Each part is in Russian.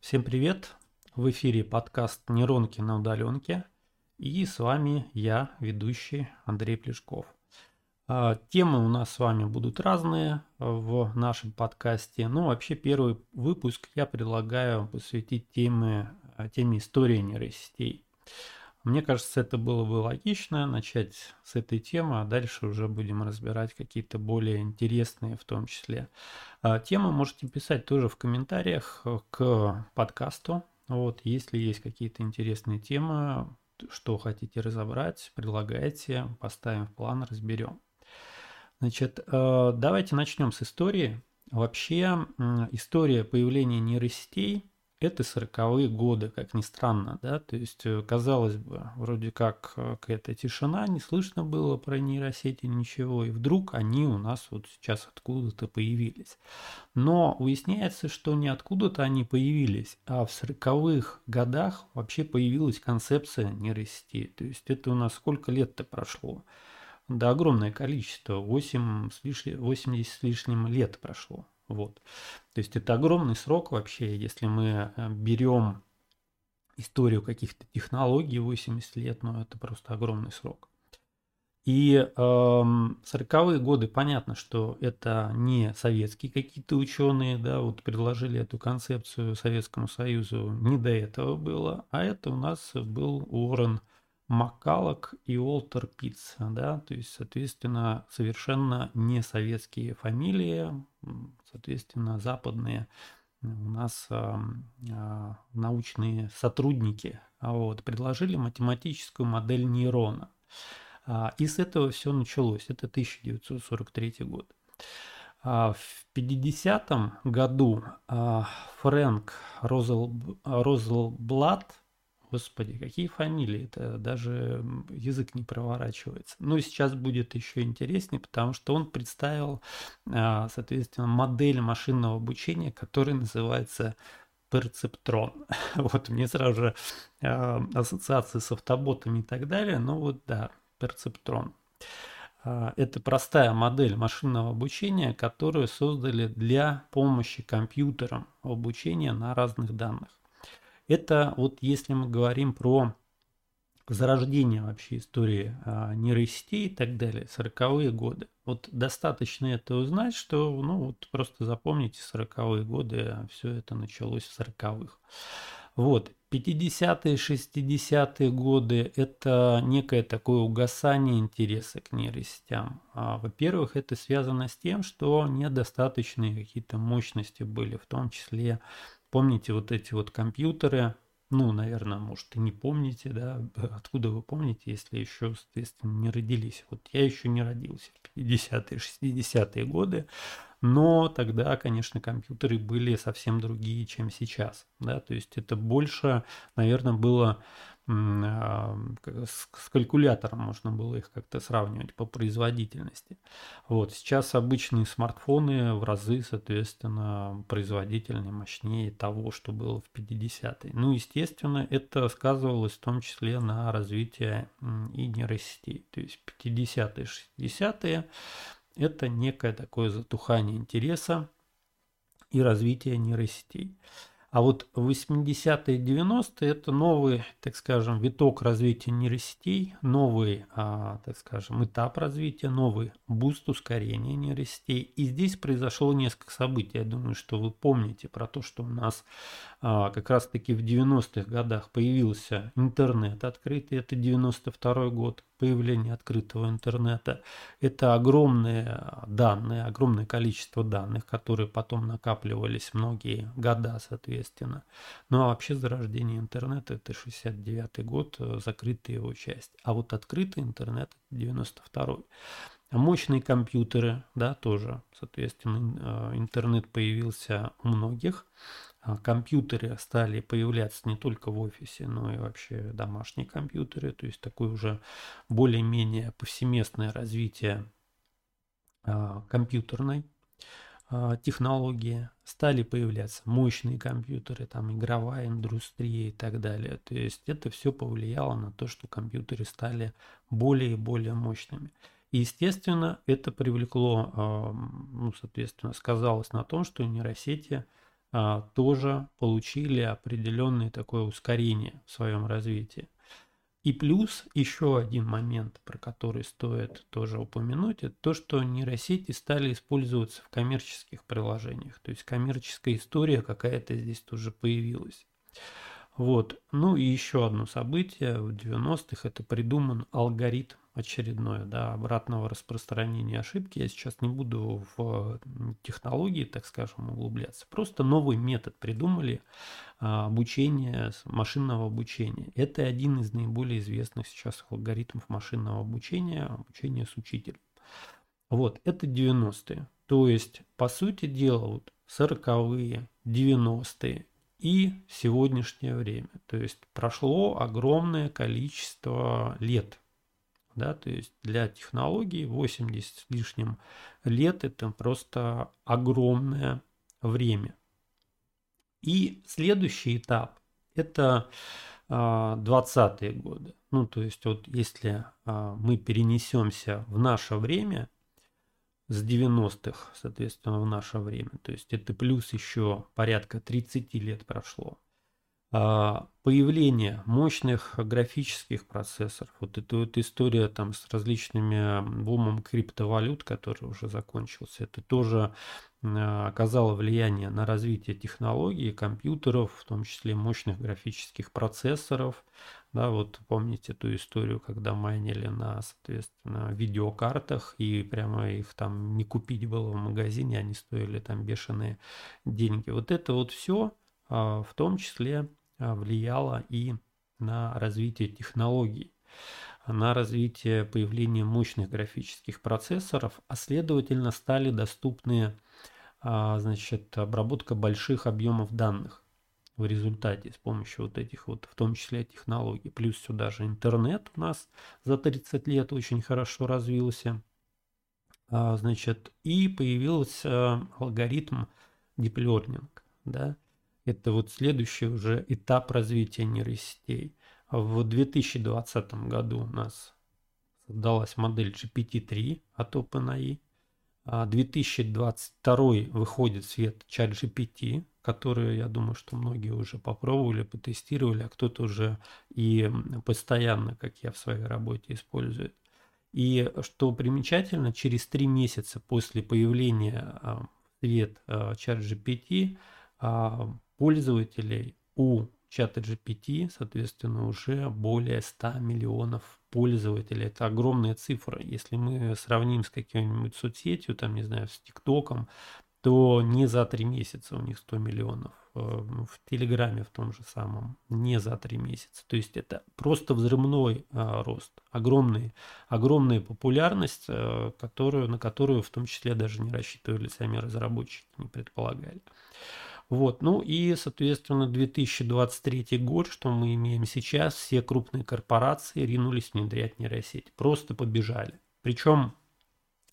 Всем привет! В эфире подкаст «Нейронки на удаленке» и с вами я, ведущий Андрей Плешков. А, темы у нас с вами будут разные в нашем подкасте. Ну, вообще первый выпуск я предлагаю посвятить теме, теме истории нейросетей. Мне кажется, это было бы логично начать с этой темы, а дальше уже будем разбирать какие-то более интересные в том числе. А, темы можете писать тоже в комментариях к подкасту. Вот, если есть какие-то интересные темы, что хотите разобрать, предлагайте, поставим в план, разберем. Значит, э, давайте начнем с истории. Вообще, история появления нейросетей – это сороковые годы, как ни странно, да, то есть, э, казалось бы, вроде как э, какая-то тишина, не слышно было про нейросети ничего, и вдруг они у нас вот сейчас откуда-то появились. Но выясняется, что не откуда-то они появились, а в сороковых годах вообще появилась концепция нейросети, то есть это у нас сколько лет-то прошло? Да, огромное количество, 8 с лишним, 80 с лишним лет прошло. Вот. То есть это огромный срок вообще, если мы э, берем историю каких-то технологий 80 лет, но это просто огромный срок. И э, 40-е годы понятно, что это не советские какие-то ученые, да, вот предложили эту концепцию Советскому Союзу, не до этого было, а это у нас был Уоррен Маккалок и Уолтер Питц, да, то есть, соответственно, совершенно не советские фамилии, соответственно, западные у нас э, научные сотрудники вот, предложили математическую модель нейрона. Э, и с этого все началось. Это 1943 год. В 50 году Фрэнк Розелблат Господи, какие фамилии, это даже язык не проворачивается. Ну и сейчас будет еще интереснее, потому что он представил, а, соответственно, модель машинного обучения, которая называется перцептрон. Вот мне сразу же а, ассоциации с автоботами и так далее, но вот да, перцептрон. А, это простая модель машинного обучения, которую создали для помощи компьютерам обучения на разных данных. Это вот если мы говорим про зарождение вообще истории а, нейросетей и так далее, 40-е годы. Вот достаточно это узнать, что, ну, вот просто запомните 40-е годы, все это началось в 40-х. Вот, 50-е, 60-е годы – это некое такое угасание интереса к нейросетям. А, во-первых, это связано с тем, что недостаточные какие-то мощности были, в том числе Помните вот эти вот компьютеры, ну, наверное, может, и не помните, да, откуда вы помните, если еще, соответственно, не родились. Вот я еще не родился в 50-е, 60-е годы, но тогда, конечно, компьютеры были совсем другие, чем сейчас, да, то есть это больше, наверное, было а, с калькулятором можно было их как-то сравнивать по производительности. Вот сейчас обычные смартфоны в разы, соответственно, производительнее, мощнее того, что было в 50-е. Ну, естественно, это сказывалось в том числе на развитии и нейросетей. То есть 50-е, 60-е это некое такое затухание интереса и развитие нейросетей. А вот 80-е 90-е это новый, так скажем, виток развития нейросетей, новый, а, так скажем, этап развития, новый буст ускорения нейросетей. И здесь произошло несколько событий. Я думаю, что вы помните про то, что у нас а, как раз таки в 90-х годах появился интернет открытый, это 92 год появления открытого интернета. Это огромные данные, огромное количество данных, которые потом накапливались многие года, соответственно. Ну а вообще зарождение интернета это 69 год, э, закрытая его часть. А вот открытый интернет это 92 Мощные компьютеры, да, тоже, соответственно, э, интернет появился у многих. А, компьютеры стали появляться не только в офисе, но и вообще домашние компьютеры, то есть такое уже более-менее повсеместное развитие а, компьютерной а, технологии, стали появляться мощные компьютеры, там игровая индустрия и так далее. То есть это все повлияло на то, что компьютеры стали более и более мощными. И, естественно, это привлекло, ну, соответственно, сказалось на том, что нейросети – тоже получили определенное такое ускорение в своем развитии. И плюс еще один момент, про который стоит тоже упомянуть, это то, что нейросети стали использоваться в коммерческих приложениях. То есть коммерческая история какая-то здесь тоже появилась. Вот. Ну и еще одно событие в 90-х, это придуман алгоритм очередное, да, обратного распространения ошибки. Я сейчас не буду в технологии, так скажем, углубляться. Просто новый метод придумали а, обучения, машинного обучения. Это один из наиболее известных сейчас алгоритмов машинного обучения, обучения с учителем. Вот, это 90-е. То есть, по сути дела, вот 40-е, 90-е и сегодняшнее время. То есть прошло огромное количество лет. Да, то есть для технологий 80 с лишним лет это просто огромное время. И следующий этап это 20-е а, годы. Ну, то есть вот если а, мы перенесемся в наше время, с 90-х, соответственно, в наше время. То есть это плюс еще порядка 30 лет прошло. А, появление мощных графических процессоров, вот эта вот история там с различными бумом криптовалют, который уже закончился, это тоже а, оказало влияние на развитие технологий, компьютеров, в том числе мощных графических процессоров. Да, вот помните ту историю, когда майнили на, соответственно, видеокартах, и прямо их там не купить было в магазине, они стоили там бешеные деньги. Вот это вот все а, в том числе влияло и на развитие технологий, на развитие появления мощных графических процессоров, а следовательно стали доступны а, значит, обработка больших объемов данных в результате с помощью вот этих вот, в том числе технологий. Плюс сюда же интернет у нас за 30 лет очень хорошо развился. А, значит, и появился алгоритм deep learning, да, это вот следующий уже этап развития нейросетей. В 2020 году у нас создалась модель GPT-3 от OpenAI. 2022 а выходит в свет чат GPT, который, я думаю, что многие уже попробовали, потестировали, а кто-то уже и постоянно, как я в своей работе, использует. И что примечательно, через три месяца после появления а, в свет а, чат GPT пользователей у чата GPT, соответственно, уже более 100 миллионов пользователей. Это огромная цифра. Если мы сравним с какой-нибудь соцсетью, там, не знаю, с ТикТоком, то не за три месяца у них 100 миллионов. Э, в Телеграме в том же самом не за три месяца. То есть это просто взрывной а, рост, огромный, огромная популярность, а, которую, на которую в том числе даже не рассчитывали сами разработчики, не предполагали. Вот, ну и, соответственно, 2023 год, что мы имеем сейчас, все крупные корпорации ринулись внедрять нейросеть, просто побежали. Причем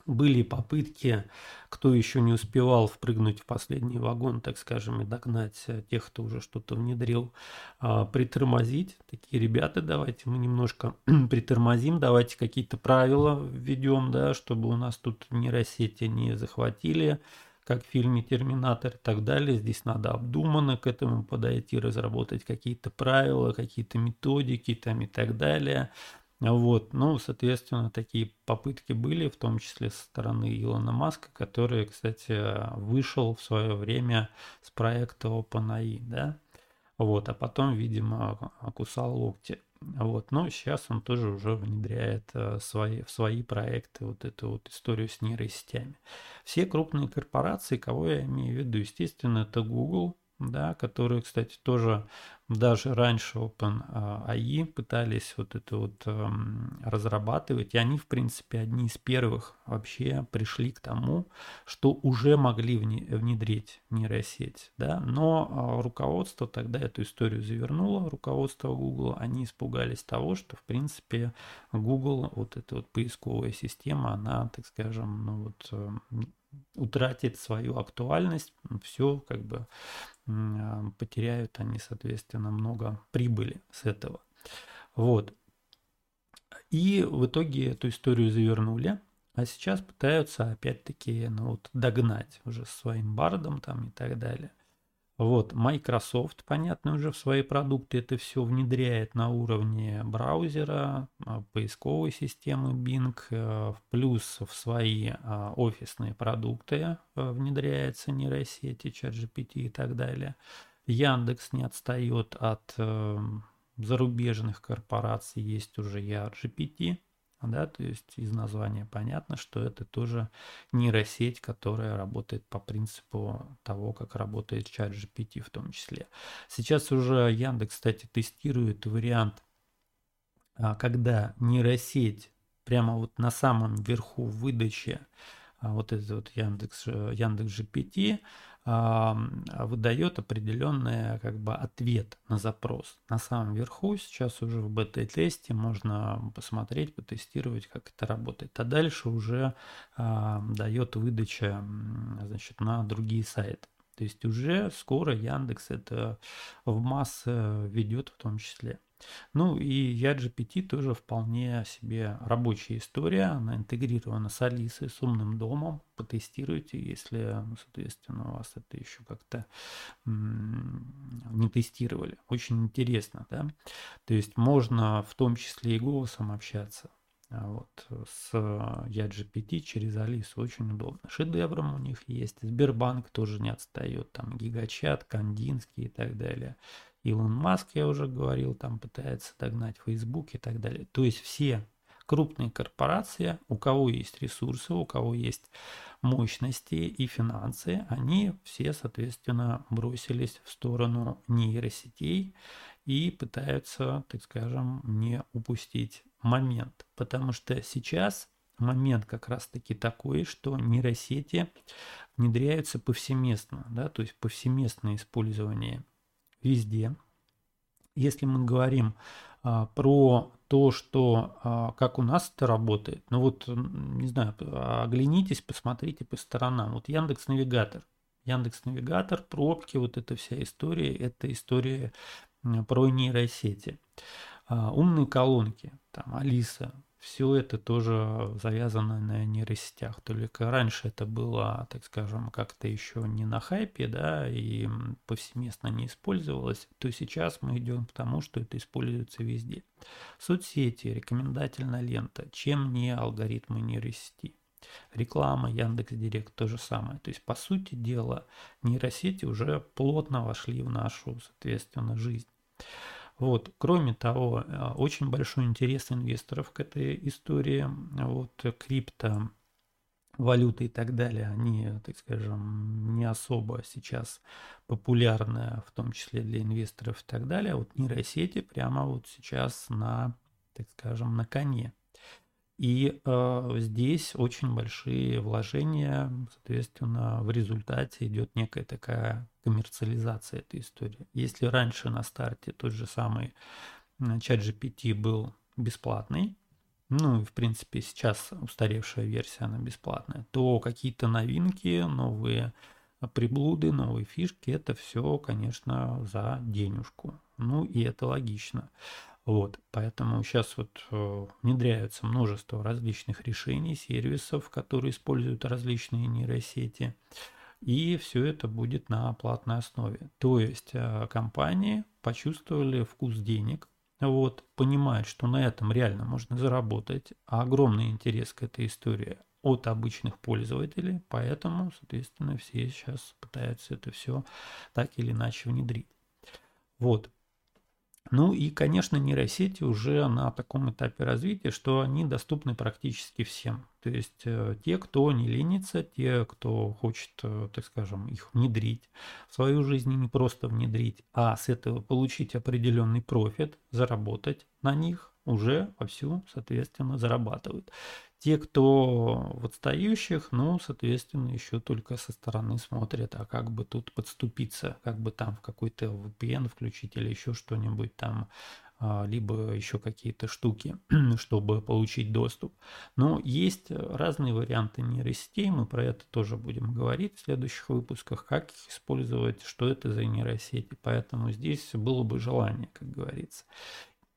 были попытки, кто еще не успевал впрыгнуть в последний вагон, так скажем, и догнать э, тех, кто уже что-то внедрил, а, притормозить. Такие ребята, давайте мы немножко притормозим, давайте какие-то правила введем, да, чтобы у нас тут нейросети не захватили как в фильме «Терминатор» и так далее. Здесь надо обдуманно к этому подойти, разработать какие-то правила, какие-то методики там и так далее. Вот, ну, соответственно, такие попытки были, в том числе со стороны Илона Маска, который, кстати, вышел в свое время с проекта OpenAI, да, вот, а потом, видимо, окусал локти. Вот, но сейчас он тоже уже внедряет э, свои, в свои проекты вот эту вот историю с нейросетями. Все крупные корпорации, кого я имею в виду, естественно, это Google, да, которые, кстати, тоже даже раньше OpenAI пытались вот это вот эм, разрабатывать, и они, в принципе, одни из первых вообще пришли к тому, что уже могли внедрить нейросеть, да, но э, руководство тогда эту историю завернуло, руководство Google, они испугались того, что, в принципе, Google, вот эта вот поисковая система, она, так скажем, ну вот э, утратит свою актуальность, все как бы а, потеряют они, соответственно, много прибыли с этого. Вот. И в итоге эту историю завернули, а сейчас пытаются опять-таки ну, вот, догнать уже своим бардом там и так далее. Вот, Microsoft, понятно, уже в свои продукты это все внедряет на уровне браузера, а, поисковой системы Bing, э, плюс в свои а, офисные продукты э, внедряется нейросети, ChatGPT и так далее. Яндекс не отстает от э, зарубежных корпораций, есть уже ERGPT, да, то есть из названия понятно, что это тоже нейросеть, которая работает по принципу того, как работает чат GPT в том числе. Сейчас уже Яндекс, кстати, тестирует вариант, а, когда нейросеть прямо вот на самом верху выдачи а, вот этот вот Яндекс, Яндекс GPT выдает определенный как бы ответ на запрос. На самом верху сейчас уже в бета-тесте можно посмотреть, потестировать, как это работает. А дальше уже э, дает выдача значит, на другие сайты. То есть уже скоро Яндекс это в массы ведет в том числе. Ну и YaGPT тоже вполне себе рабочая история. Она интегрирована с Алисой, с умным домом. Потестируйте, если, ну, соответственно, у вас это еще как-то не тестировали. Очень интересно, да? То есть можно в том числе и голосом общаться. А вот с YaGPT через Алису очень удобно. Шедевром у них есть. Сбербанк тоже не отстает. Там Гигачат, Кандинский и так далее. Илон Маск, я уже говорил, там пытается догнать Facebook и так далее. То есть все крупные корпорации, у кого есть ресурсы, у кого есть мощности и финансы, они все, соответственно, бросились в сторону нейросетей и пытаются, так скажем, не упустить момент. Потому что сейчас момент как раз-таки такой, что нейросети внедряются повсеместно, да, то есть повсеместное использование везде. Если мы говорим а, про то, что а, как у нас это работает, ну вот, не знаю, оглянитесь, посмотрите по сторонам. Вот Яндекс Навигатор. Яндекс Навигатор, пробки, вот эта вся история, это история про нейросети. А, умные колонки, там Алиса, все это тоже завязано на нейросетях. Только раньше это было, так скажем, как-то еще не на хайпе, да, и повсеместно не использовалось, то сейчас мы идем к тому, что это используется везде. Соцсети, рекомендательная лента, чем не алгоритмы нейросети. Реклама, Яндекс Директ то же самое. То есть, по сути дела, нейросети уже плотно вошли в нашу, соответственно, жизнь. Вот. Кроме того, э, очень большой интерес инвесторов к этой истории. Вот крипто, валюты и так далее, они, так скажем, не особо сейчас популярны, в том числе для инвесторов и так далее. Вот нейросети прямо вот сейчас на, так скажем, на коне. И э, здесь очень большие вложения, соответственно, в результате идет некая такая коммерциализация этой истории. Если раньше на старте тот же самый чат GPT был бесплатный, ну и в принципе сейчас устаревшая версия, она бесплатная, то какие-то новинки, новые приблуды, новые фишки, это все, конечно, за денежку. Ну и это логично. Вот, поэтому сейчас вот э, внедряются множество различных решений, сервисов, которые используют различные нейросети. И все это будет на платной основе. То есть э, компании почувствовали вкус денег, вот, понимают, что на этом реально можно заработать, а огромный интерес к этой истории от обычных пользователей, поэтому, соответственно, все сейчас пытаются это все так или иначе внедрить. Вот, ну и, конечно, нейросети уже на таком этапе развития, что они доступны практически всем. То есть э, те, кто не ленится, те, кто хочет, э, так скажем, их внедрить в свою жизнь, не просто внедрить, а с этого получить определенный профит, заработать на них, уже вовсю, соответственно, зарабатывают. Те, кто в отстающих, ну, соответственно, еще только со стороны смотрят, а как бы тут подступиться, как бы там в какой-то VPN включить или еще что-нибудь там, а, либо еще какие-то штуки, чтобы получить доступ. Но есть разные варианты нейросетей, мы про это тоже будем говорить в следующих выпусках, как их использовать, что это за нейросети. Поэтому здесь было бы желание, как говорится.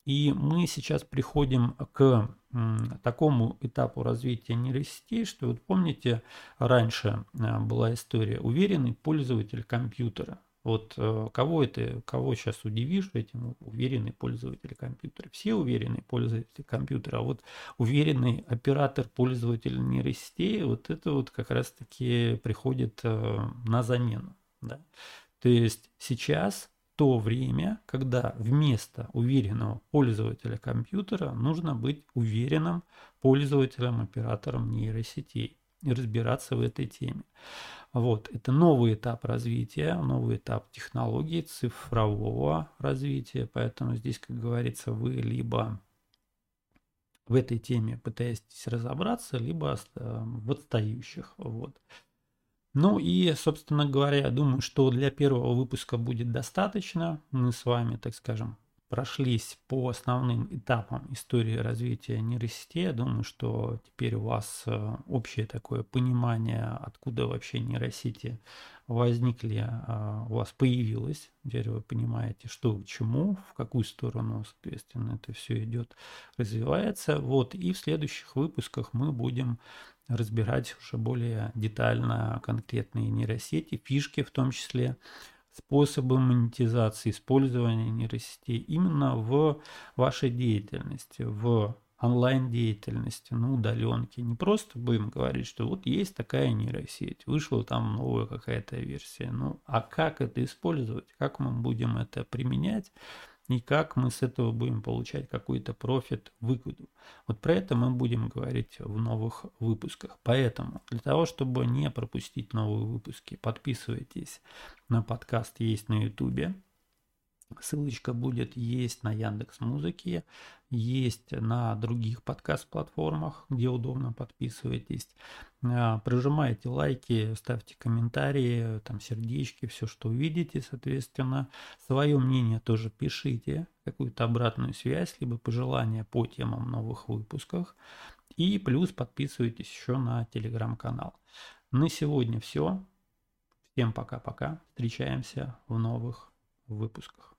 И мы сейчас приходим к такому этапу развития нейросетей, что вот помните, раньше э, была история уверенный пользователь компьютера. Вот э, кого это, кого сейчас удивишь этим уверенный пользователь компьютера? Все уверенные пользователи компьютера, а вот уверенный оператор пользователя нейросетей, вот это вот как раз-таки приходит э, на замену. Да? То есть сейчас то время, когда вместо уверенного пользователя компьютера нужно быть уверенным пользователем, оператором нейросетей и разбираться в этой теме. Вот, это новый этап развития, новый этап технологий, цифрового развития, поэтому здесь, как говорится, вы либо в этой теме пытаетесь разобраться, либо в отстающих. Вот. Ну и, собственно говоря, я думаю, что для первого выпуска будет достаточно. Мы с вами, так скажем, прошлись по основным этапам истории развития нейросети. Я думаю, что теперь у вас э, общее такое понимание, откуда вообще нейросети возникли, э, у вас появилось. Теперь вы понимаете, что к чему, в какую сторону, соответственно, это все идет, развивается. Вот, и в следующих выпусках мы будем разбирать уже более детально конкретные нейросети, фишки в том числе, способы монетизации, использования нейросетей именно в вашей деятельности, в онлайн-деятельности, на удаленке. Не просто будем говорить, что вот есть такая нейросеть, вышла там новая какая-то версия. Ну, а как это использовать? Как мы будем это применять? и как мы с этого будем получать какой-то профит, выгоду. Вот про это мы будем говорить в новых выпусках. Поэтому для того, чтобы не пропустить новые выпуски, подписывайтесь на подкаст «Есть на ютубе». Ссылочка будет есть на Яндекс Музыке, есть на других подкаст-платформах, где удобно подписывайтесь. А, прожимайте лайки, ставьте комментарии, там сердечки, все, что увидите, соответственно. Свое мнение тоже пишите, какую-то обратную связь, либо пожелания по темам новых выпусках. И плюс подписывайтесь еще на телеграм-канал. На сегодня все. Всем пока-пока. Встречаемся в новых выпусках.